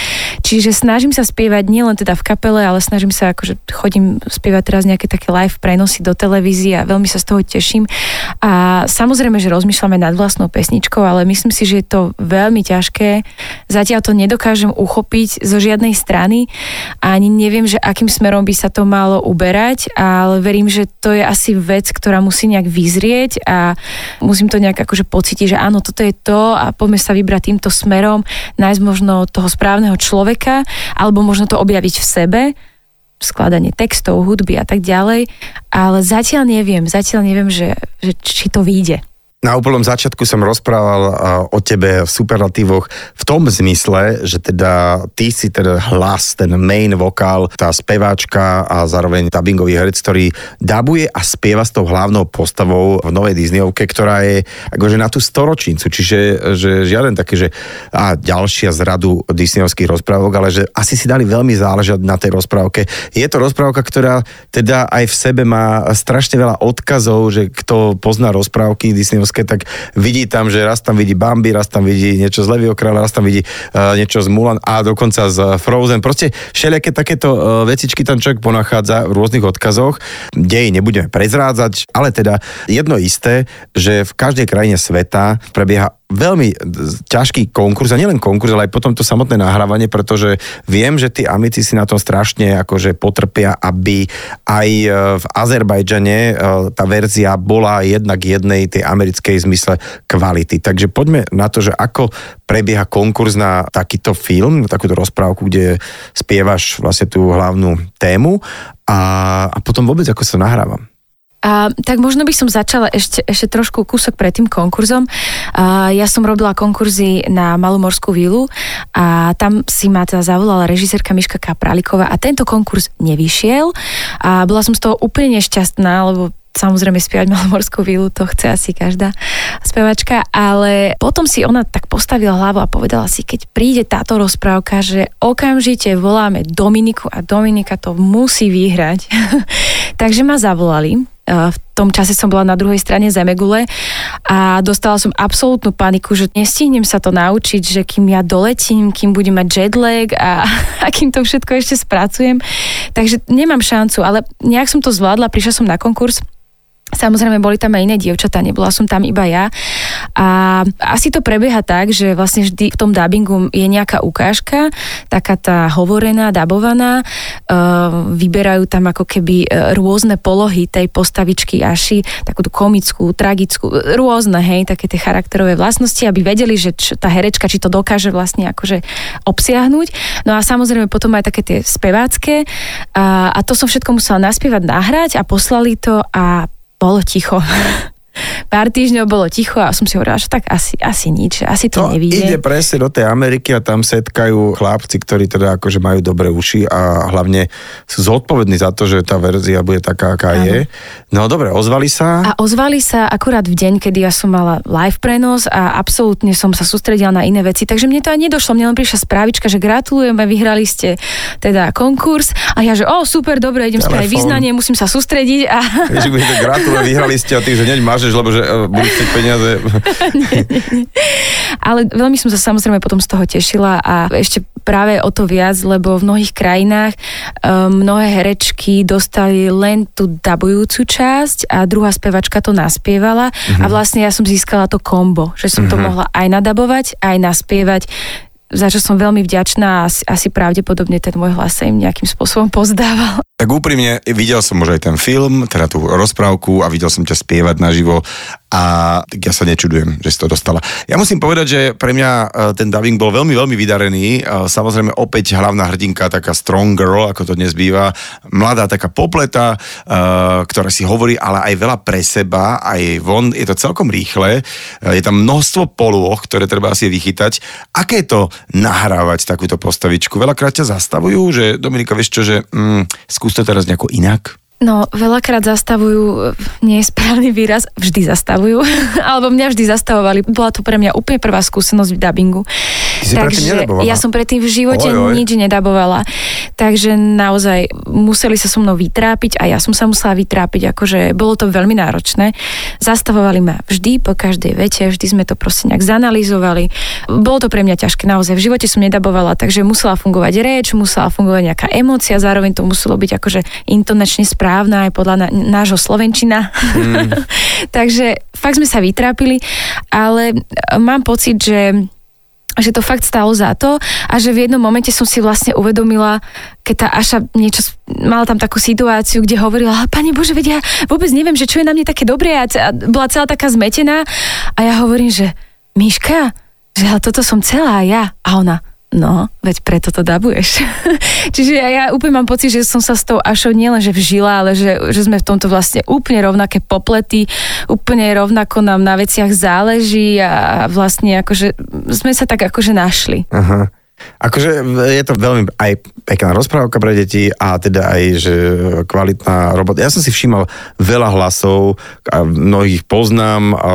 Čiže snažím sa spievať nielen teda v kapele, ale snažím sa, akože chodím spievať teraz nejaké také live prenosy do televízie a veľmi sa z toho teším. A samozrejme, že rozmýšľame nad vlastnou pesničkou, ale myslím si, že je to veľmi ťažké. Zatiaľ to nedokážem uchopiť zo žiadnej strany a ani neviem, že akým smerom by sa to malo uberať, ale verím, že to je asi vec, ktorá musí nejak vyzrieť a musím to nejak akože pocítiť, že áno, toto je to a poďme sa vybrať vybrať týmto smerom, nájsť možno toho správneho človeka, alebo možno to objaviť v sebe, skladanie textov, hudby a tak ďalej, ale zatiaľ neviem, zatiaľ neviem, že, že či to vyjde. Na úplnom začiatku som rozprával o tebe v superlatívoch v tom zmysle, že teda ty si teda hlas, ten main vokál, tá speváčka a zároveň dubbingový herec, ktorý dabuje a spieva s tou hlavnou postavou v novej Disneyovke, ktorá je akože na tú storočnicu, čiže že žiaden taký, že a ďalšia z radu Disneyovských rozprávok, ale že asi si dali veľmi záležať na tej rozprávke. Je to rozprávka, ktorá teda aj v sebe má strašne veľa odkazov, že kto pozná rozprávky Disneyovské Španielské, tak vidí tam, že raz tam vidí Bambi, raz tam vidí niečo z Levio kráľa, raz tam vidí uh, niečo z Mulan a dokonca z Frozen. Proste všelijaké takéto uh, vecičky tam človek ponachádza v rôznych odkazoch. Dej nebudeme prezrádzať, ale teda jedno isté, že v každej krajine sveta prebieha veľmi ťažký konkurs, a nielen konkurs, ale aj potom to samotné nahrávanie, pretože viem, že tí amici si na tom strašne akože potrpia, aby aj e, v Azerbajdžane e, tá verzia bola jednak jednej tej americkej zmysle kvality. Takže poďme na to, že ako prebieha konkurs na takýto film, na takúto rozprávku, kde spievaš vlastne tú hlavnú tému a, a potom vôbec ako sa nahrávam. A, tak možno by som začala ešte, ešte trošku kúsok pred tým konkurzom. A, ja som robila konkurzy na Malú morskú vilu a tam si ma teda zavolala režisérka Miška Kapraliková a tento konkurs nevyšiel a bola som z toho úplne nešťastná, lebo samozrejme spievať Malomorskú vilu, to chce asi každá spevačka, ale potom si ona tak postavila hlavu a povedala si, keď príde táto rozprávka, že okamžite voláme Dominiku a Dominika to musí vyhrať. Takže ma zavolali v tom čase som bola na druhej strane Zemegule a dostala som absolútnu paniku, že nestihnem sa to naučiť, že kým ja doletím, kým budem mať jetlag a, a kým to všetko ešte spracujem. Takže nemám šancu, ale nejak som to zvládla, prišla som na konkurs Samozrejme, boli tam aj iné dievčatá, nebola som tam iba ja. A asi to prebieha tak, že vlastne vždy v tom dubbingu je nejaká ukážka, taká tá hovorená, dabovaná. Uh, vyberajú tam ako keby e, rôzne polohy tej postavičky Aši, takú tú komickú, tragickú, rôzne, hej, také tie charakterové vlastnosti, aby vedeli, že č, tá herečka, či to dokáže vlastne akože obsiahnuť. No a samozrejme potom aj také tie spevácké. A, a to som všetko musela naspievať, nahrať a poslali to a bolo ticho. Pár týždňov bolo ticho a som si hovorila, že tak asi, asi nič, asi to, to nevíde. ide presne do tej Ameriky a tam setkajú chlapci, ktorí teda akože majú dobré uši a hlavne sú zodpovední za to, že tá verzia bude taká, aká ano. je. No dobre, ozvali sa? A ozvali sa akurát v deň, kedy ja som mala live prenos a absolútne som sa sústredila na iné veci, takže mne to aj nedošlo, mne len prišla správička, že gratulujeme, vyhrali ste teda konkurs a ja, že o super, dobre, idem spraviť význanie, musím sa sústrediť a... Vieš, gratulujem, vyhrali ste a ty, že neď máš môžeš, lebo že uh, budú chcieť peniaze. nie, nie, nie. Ale veľmi som sa samozrejme potom z toho tešila a ešte práve o to viac, lebo v mnohých krajinách um, mnohé herečky dostali len tú dabujúcu časť a druhá spevačka to naspievala mm-hmm. a mhm. vlastne ja som získala to kombo, že som mm-hmm. to mhm. mohla aj nadabovať, aj naspievať za čo som veľmi vďačná a asi, asi pravdepodobne ten môj hlas sa im nejakým spôsobom pozdával. Tak úprimne, videl som už aj ten film, teda tú rozprávku a videl som ťa spievať naživo a tak ja sa nečudujem, že si to dostala. Ja musím povedať, že pre mňa e, ten dubbing bol veľmi, veľmi vydarený. E, samozrejme opäť hlavná hrdinka, taká strong girl, ako to dnes býva, mladá taká popleta, e, ktorá si hovorí ale aj veľa pre seba, aj von, je to celkom rýchle, je tam množstvo polôch, ktoré treba asi vychytať. Aké je to nahrávať takúto postavičku? Veľakrát ťa zastavujú, že Dominika, vieš čo, že mm, skús teraz nejako inak? No, veľakrát zastavujú, nie je správny výraz, vždy zastavujú, alebo mňa vždy zastavovali. Bola to pre mňa úplne prvá skúsenosť v dubbingu. Ty si Takže ja som predtým v živote oj, oj. nič nedabovala. Takže naozaj museli sa so mnou vytrápiť a ja som sa musela vytrápiť, akože bolo to veľmi náročné. Zastavovali ma vždy po každej vete, vždy sme to proste nejak zanalizovali. Bolo to pre mňa ťažké, naozaj v živote som nedabovala, takže musela fungovať reč, musela fungovať nejaká emócia, zároveň to muselo byť akože intonačne správna aj podľa na, nášho Slovenčina. Mm. Takže fakt sme sa vytrápili, ale mám pocit, že že to fakt stalo za to a že v jednom momente som si vlastne uvedomila, keď tá Aša niečo, mala tam takú situáciu, kde hovorila, pani Bože, vedia, ja vôbec neviem, že čo je na mne také dobré a bola celá taká zmetená a ja hovorím, že Miška, že toto som celá ja. A ona, No, veď preto to dabuješ. Čiže ja, ja úplne mám pocit, že som sa s tou Ašou nielen že vžila, ale že, že sme v tomto vlastne úplne rovnaké poplety, úplne rovnako nám na veciach záleží a vlastne akože sme sa tak akože našli. Aha. Akože je to veľmi aj pekná rozprávka pre deti a teda aj, že kvalitná robota. Ja som si všímal veľa hlasov, a mnohých poznám a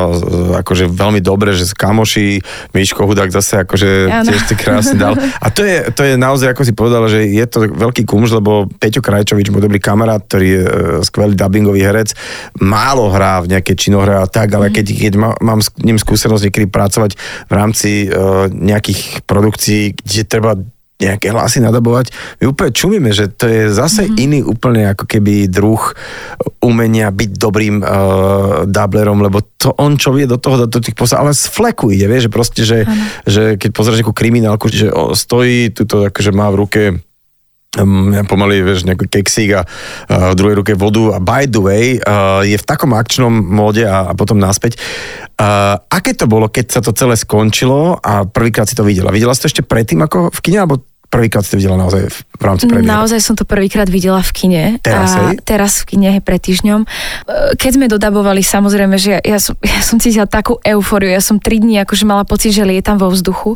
akože veľmi dobre, že z kamoši, Miško Hudák zase akože ano. tiež si krásne dal. A to je, to je naozaj, ako si povedala, že je to veľký kumž, lebo Peťo Krajčovič, môj dobrý kamarát, ktorý je e, skvelý dubbingový herec, málo hrá v nejaké činohre a tak, ale mhm. keď, keď mám s ním skúsenosť niekedy pracovať v rámci uh, nejakých produkcií, kde treba nejaké hlasy nadabovať. My úplne čumíme, že to je zase mm-hmm. iný úplne ako keby druh umenia byť dobrým uh, dublerom, lebo to on, čo vie do toho, do tých posa, ale z fleku ide, vieš, že proste, že, že keď pozrieš nejakú kriminálku, že stojí, tuto akože má v ruke um, pomaly, vieš, nejaký keksík a uh, v druhej ruke vodu a by the way, uh, je v takom akčnom móde a, a potom naspäť. Uh, aké to bolo, keď sa to celé skončilo a prvýkrát si to videla? Videla si to ešte predtým ako v kine, alebo prvýkrát ste videla naozaj v rámci premiéry? Naozaj som to prvýkrát videla v kine. Teraz, a teraz v kine, pred týždňom. E, keď sme dodabovali, samozrejme, že ja, ja, som, ja som cítila takú eufóriu. Ja som tri dní akože mala pocit, že lietam vo vzduchu.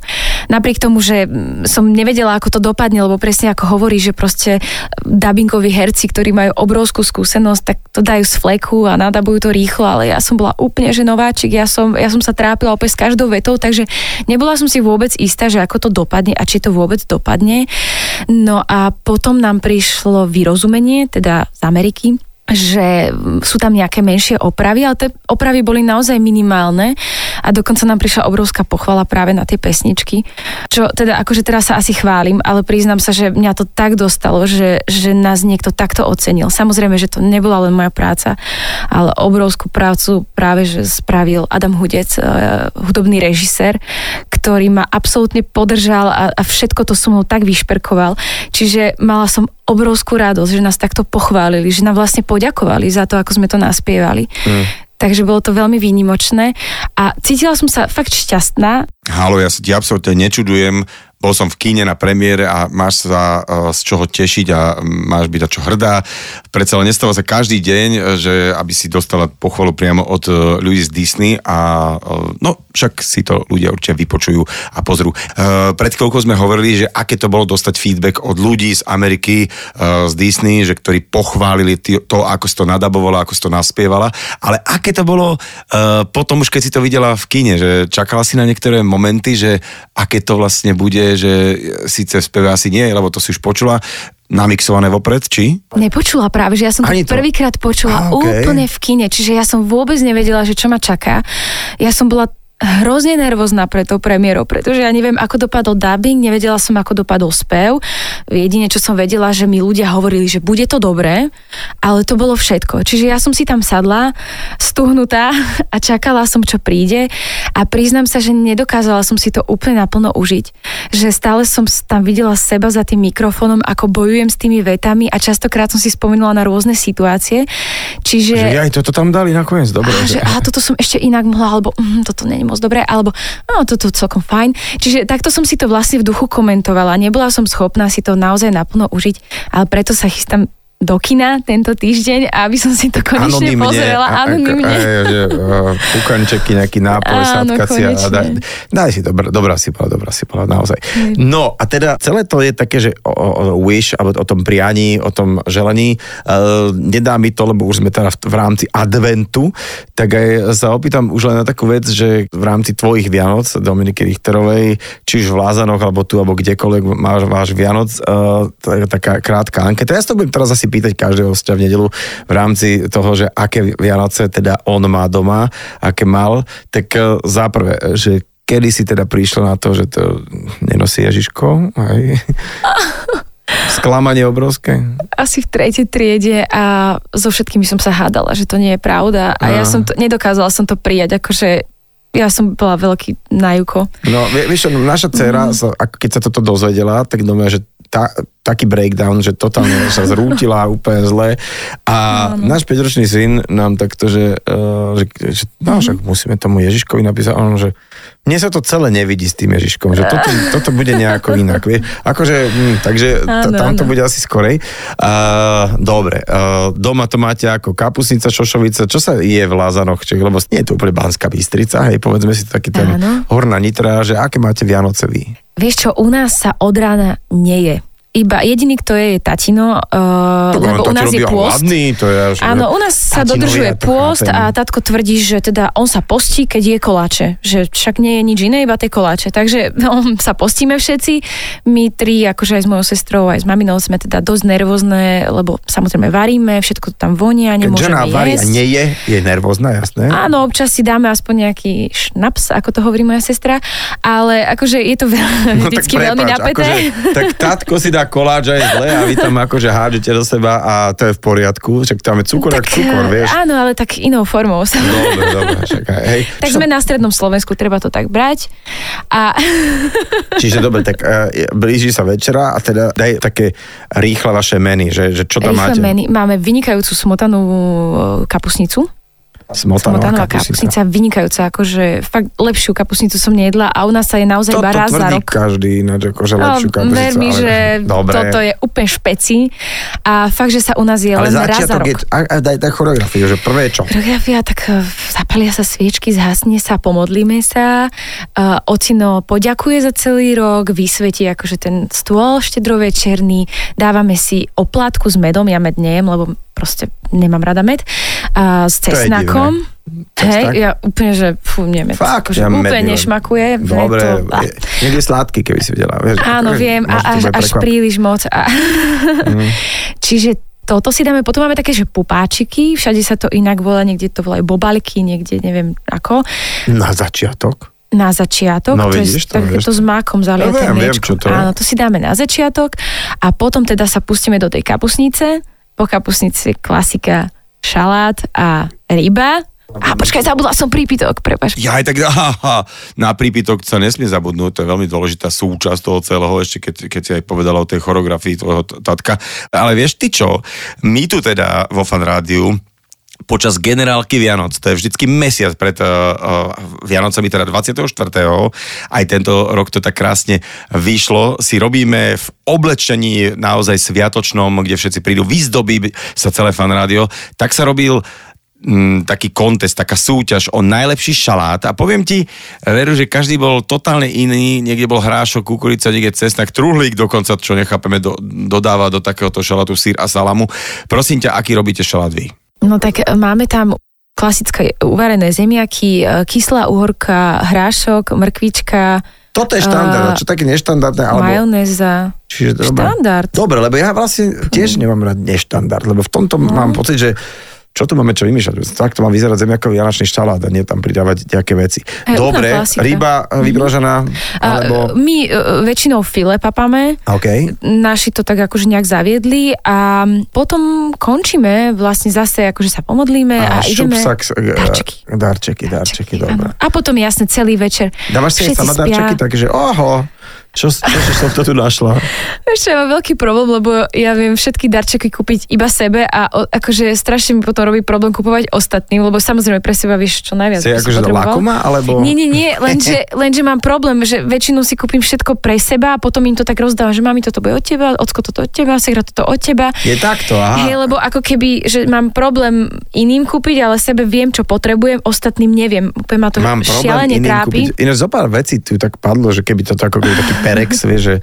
Napriek tomu, že som nevedela, ako to dopadne, lebo presne ako hovorí, že proste dubbingoví herci, ktorí majú obrovskú skúsenosť, tak to dajú z fleku a nadabujú to rýchlo, ale ja som bola úplne že nováčik, ja som, ja som sa trápila opäť s každou vetou, takže nebola som si vôbec istá, že ako to dopadne a či to vôbec dopadne. No a potom nám prišlo vyrozumenie, teda z Ameriky, že sú tam nejaké menšie opravy, ale tie opravy boli naozaj minimálne a dokonca nám prišla obrovská pochvala práve na tie pesničky, čo teda akože teraz sa asi chválim, ale priznám sa, že mňa to tak dostalo, že, že nás niekto takto ocenil. Samozrejme, že to nebola len moja práca, ale obrovskú prácu práve, že spravil Adam Hudec, uh, hudobný režisér, ktorý ma absolútne podržal a, a všetko to so mnou tak vyšperkoval. Čiže mala som obrovskú radosť, že nás takto pochválili, že nám vlastne poďakovali za to, ako sme to naspievali. Mm. Takže bolo to veľmi výnimočné a cítila som sa fakt šťastná. Halo, ja sa ti absolútne nečudujem, bol som v kíne na premiére a máš sa uh, z čoho tešiť a máš byť na čo hrdá. Predsa len nestáva sa každý deň, že aby si dostala pochvalu priamo od uh, ľudí z Disney a no však si to ľudia určite vypočujú a pozrú. Pred chvíľkou sme hovorili, že aké to bolo dostať feedback od ľudí z Ameriky, z Disney, že ktorí pochválili to, ako si to nadabovala, ako si to naspievala, ale aké to bolo potom už keď si to videla v kine, že čakala si na niektoré momenty, že aké to vlastne bude že síce asi nie, lebo to si už počula, namixované vopred, či? Nepočula práve, že ja som to, to prvýkrát počula ah, okay. úplne v kine, čiže ja som vôbec nevedela, že čo ma čaká. Ja som bola hrozne nervózna pre to premiérou, pretože ja neviem, ako dopadol dubbing, nevedela som, ako dopadol spev. Jedine, čo som vedela, že mi ľudia hovorili, že bude to dobré, ale to bolo všetko. Čiže ja som si tam sadla, stuhnutá a čakala som, čo príde a priznám sa, že nedokázala som si to úplne naplno užiť. Že stále som tam videla seba za tým mikrofónom, ako bojujem s tými vetami a častokrát som si spomenula na rôzne situácie. Čiže... Že aj toto tam dali nakoniec, dobre. A, že, a toto som ešte inak mohla, alebo mm, toto není moc dobré, alebo no, toto celkom fajn. Čiže takto som si to vlastne v duchu komentovala. Nebola som schopná si to naozaj naplno užiť, ale preto sa chystám do kina tento týždeň, aby som si to konečne Anonymne, pozrela anonymne. a- a- že, Pukančeky, nejaký nápoj, Áno, si a daj, daj si, dobrá, dobrá si bola, dobrá si bola, naozaj. No a teda celé to je také, že o, o, wish, alebo o tom prianí, o tom želaní, uh, nedá mi to, lebo už sme teda v, rámci adventu, tak aj sa opýtam už len na takú vec, že v rámci tvojich Vianoc, Dominiky Richterovej, či už v Lázanoch, alebo tu, alebo kdekoľvek máš váš Vianoc, uh, taká krátka anketa. Ja to budem teraz asi pýtať každého hostia v nedelu v rámci toho, že aké Vianoce teda on má doma, aké mal, tak uh, záprve, že kedy si teda prišla na to, že to nenosí Ježiško, hej? Sklamanie obrovské. asi v tretej triede a so všetkými som sa hádala, že to nie je pravda a ja Aha. som to, nedokázala som to prijať, akože ja som bola veľký najuko. No, vie- vieš naša dcera, sa, ako keď sa toto dozvedela, tak domňa, že tá, taký breakdown, že totálne sa zrútila úplne zle. A náš 5-ročný syn nám takto, že, uh, že, že no, však musíme tomu Ježiškovi napísať, on, že mne sa to celé nevidí s tým Ježiškom, že toto, toto bude nejako inak. Vie? Akože, hm, takže Áno, tam to bude asi skorej. Uh, dobre, uh, doma to máte ako kapusnica, šošovica, čo sa je v Lázanoch, či, lebo nie je to úplne Banská Bystrica, hej, povedzme si to taký ten Áno. horná nitra, že aké máte Vianoce vy? Vieš čo, u nás sa od rána neje. Iba jediný, kto je, je tatino, uh, Tak lebo on u nás je pôst. hladný, to je až, Áno, u nás sa dodržuje to pôst a tatko tvrdí, že teda on sa postí, keď je koláče. Že však nie je nič iné, iba tie koláče. Takže no, sa postíme všetci. My tri, akože aj s mojou sestrou, aj s maminou sme teda dosť nervózne, lebo samozrejme varíme, všetko to tam vonia, nemôžeme žena varí a nie je, je nervózna, jasné. Áno, občas si dáme aspoň nejaký šnaps, ako to hovorí moja sestra, ale akože je to veľ, No vždycky veľmi napäté. Akože, tak tatko si dá koláč aj zle a vy tam akože hádžete do seba a to je v poriadku. Však tam je cukor, tak, cukor, eh, vieš. Áno, ale tak inou formou. Dobre, dobre, však hej. Tak sme na strednom Slovensku, treba to tak brať. A Čiže dobre, tak uh, blíži sa večera a teda daj také rýchle vaše meny, že, že čo tam rýchle máte. meny. Máme vynikajúcu smotanú e, kapusnicu. Smotanová Smotanová kapusnica. kapusnica, vynikajúca, akože fakt lepšiu kapusnicu som nejedla a u nás sa je naozaj Toto iba raz za rok. každý ináč, akože lepšiu No, kapusnicu. ver mi, ale- že Dobre. toto je úplne špeci a fakt, že sa u nás je Ale len raz za začiatok rok. je, a, a daj, daj choreografiu, že prvé čo? Choreografia, tak e, zapalia sa sviečky, zhasne sa, pomodlíme sa, uh, ocino poďakuje za celý rok, vysvetí akože ten stôl štedrovečerný, dávame si oplátku s medom, ja med nejem, lebo proste nemám rada med, uh, s cesnakom. Cesnak? Hej, ja úplne, že fú, med, Fakt? akože Ja med úplne milujem. nešmakuje. Dobre, to, a, niekde sladký, keby si vedela. Vieš, áno, akože viem, a až, až príliš moc. A... Mhm. Čiže toto si dáme, potom máme také, že pupáčiky, všade sa to inak volá, niekde to volajú bobalky, niekde neviem ako Na začiatok? na začiatok, No to vidíš, je to to s mákom zalieté Ja viem, viem, to je. Áno, to si dáme na začiatok a potom teda sa pustíme do tej kapusnice. Po kapusnici klasika šalát a ryba. A počkaj, zabudla som prípitok, prepač. Ja aj tak, aha, na prípitok sa nesmie zabudnúť, to je veľmi dôležitá súčasť toho celého, ešte keď, keď si aj povedala o tej choreografii tvojho tatka. Ale vieš ty čo, my tu teda vo Fan Rádiu počas generálky Vianoc, to je vždycky mesiac pred uh, uh, Vianocami, teda 24. Aj tento rok to tak krásne vyšlo. Si robíme v oblečení naozaj sviatočnom, kde všetci prídu, vyzdobí sa celé fan rádio. Tak sa robil mm, taký kontest, taká súťaž o najlepší šalát a poviem ti, Veru, že každý bol totálne iný, niekde bol hrášok, kukurica, niekde cesnak, truhlík dokonca, čo nechápeme, do, dodáva do takéhoto šalátu sír a salamu. Prosím ťa, aký robíte šalát vy? No tak e, máme tam klasické uvarené zemiaky, e, kyslá uhorka, hrášok, mrkvička, Toto je štandard, a čo také neštandardné, alebo... majonéza. Čiže dobre. Štandard. Dobre, lebo ja vlastne tiež nemám rád neštandard, lebo v tomto No. mám pocit, že čo tu máme čo vymýšľať? Tak to má vyzerať zemiakový janačný štalát a nie tam pridávať nejaké veci. Hej, Dobre, ryba eh, vypražená, alebo... A, my e, väčšinou file papame, OK. naši to tak akože nejak zaviedli a potom končíme, vlastne zase akože sa pomodlíme a, A ideme... eh, Darčeky. Darčeky, darčeky, dobre. Áno. A potom jasne celý večer. Dávaš si sama darčeky, takže oho, čo, čo, čo som to tu našla? Ja mám veľký problém, lebo ja viem všetky darčeky kúpiť iba sebe a o, akože strašne mi potom robí problém kupovať ostatným, lebo samozrejme pre seba vieš čo najviac. Si akože lakoma, alebo... Nie, nie, nie, lenže, lenže mám problém, že väčšinou si kúpim všetko pre seba a potom im to tak rozdávam, že mami, toto bude od teba, ocko toto od teba, segra toto od teba. Je takto, aha. Hej, lebo ako keby, že mám problém iným kúpiť, ale sebe viem, čo potrebujem, ostatným neviem. Úplne ma to Mám šialene trápi. kúpiť. Ináč zo pár vecí tu tak padlo, že keby to ako keby taký perex, vie, že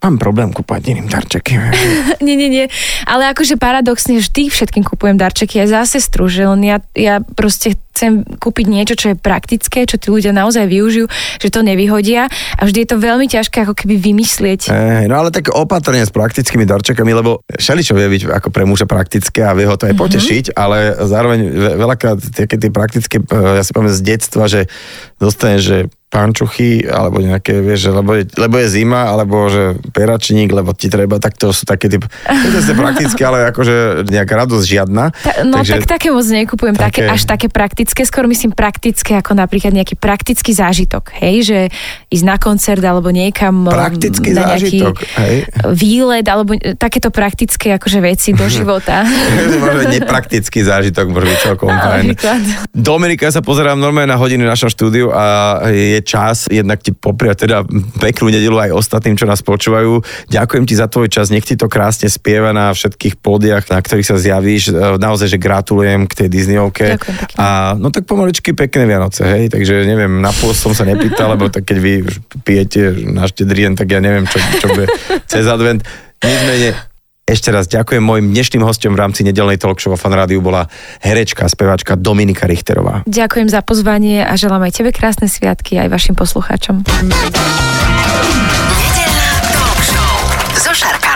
mám problém kúpať iným darčeky. nie, nie, nie. Ale akože paradoxne vždy všetkým kupujem darčeky aj za sestru, že len ja, ja proste chcem kúpiť niečo, čo je praktické, čo tí ľudia naozaj využijú, že to nevyhodia a vždy je to veľmi ťažké ako keby vymyslieť. Ej, no ale tak opatrne s praktickými darčekami, lebo všeličo vie byť ako pre muža praktické a vie ho to Mhm. aj potešiť, ale zároveň ve- veľakrát také tie praktické, eh, ja si pamätám z detstva, že dostane, že pančuchy, alebo nejaké, vieš, lebo je, lebo je zima, alebo že peračník, lebo ti treba, tak to sú také typ, to je praktické, ale akože nejaká radosť žiadna. Ta, no tak také moc nekupujem, také, také- až také praktické, skôr myslím praktické, ako napríklad nejaký praktický zážitok, hej, že ísť na koncert alebo niekam um, Praktický na nejaký zážitok, hej. výlet, alebo takéto praktické akože veci do života. Možno nepraktický zážitok, môže byť celkom fajn. Dominika, ja sa pozerám normálne na hodiny v našom štúdiu a je čas jednak ti popriať teda peknú nedelu aj ostatným, čo nás počúvajú. Ďakujem ti za tvoj čas, nech ti to krásne spieva na všetkých pódiach, na ktorých sa zjavíš. E, Naozaj, že gratulujem k tej Disneyovke. Ďakujem pekne. A no tak pomaličky pekné Vianoce, hej, takže neviem, na pôst som sa nepýtal, lebo tak keď vy pijete na štedrien, tak ja neviem, čo, čo bude cez advent. Nicméne, ešte raz ďakujem mojim dnešným hostom v rámci nedelnej talk show vo Fan Rádiu bola herečka speváčka Dominika Richterová. Ďakujem za pozvanie a želám aj tebe krásne sviatky aj vašim poslucháčom.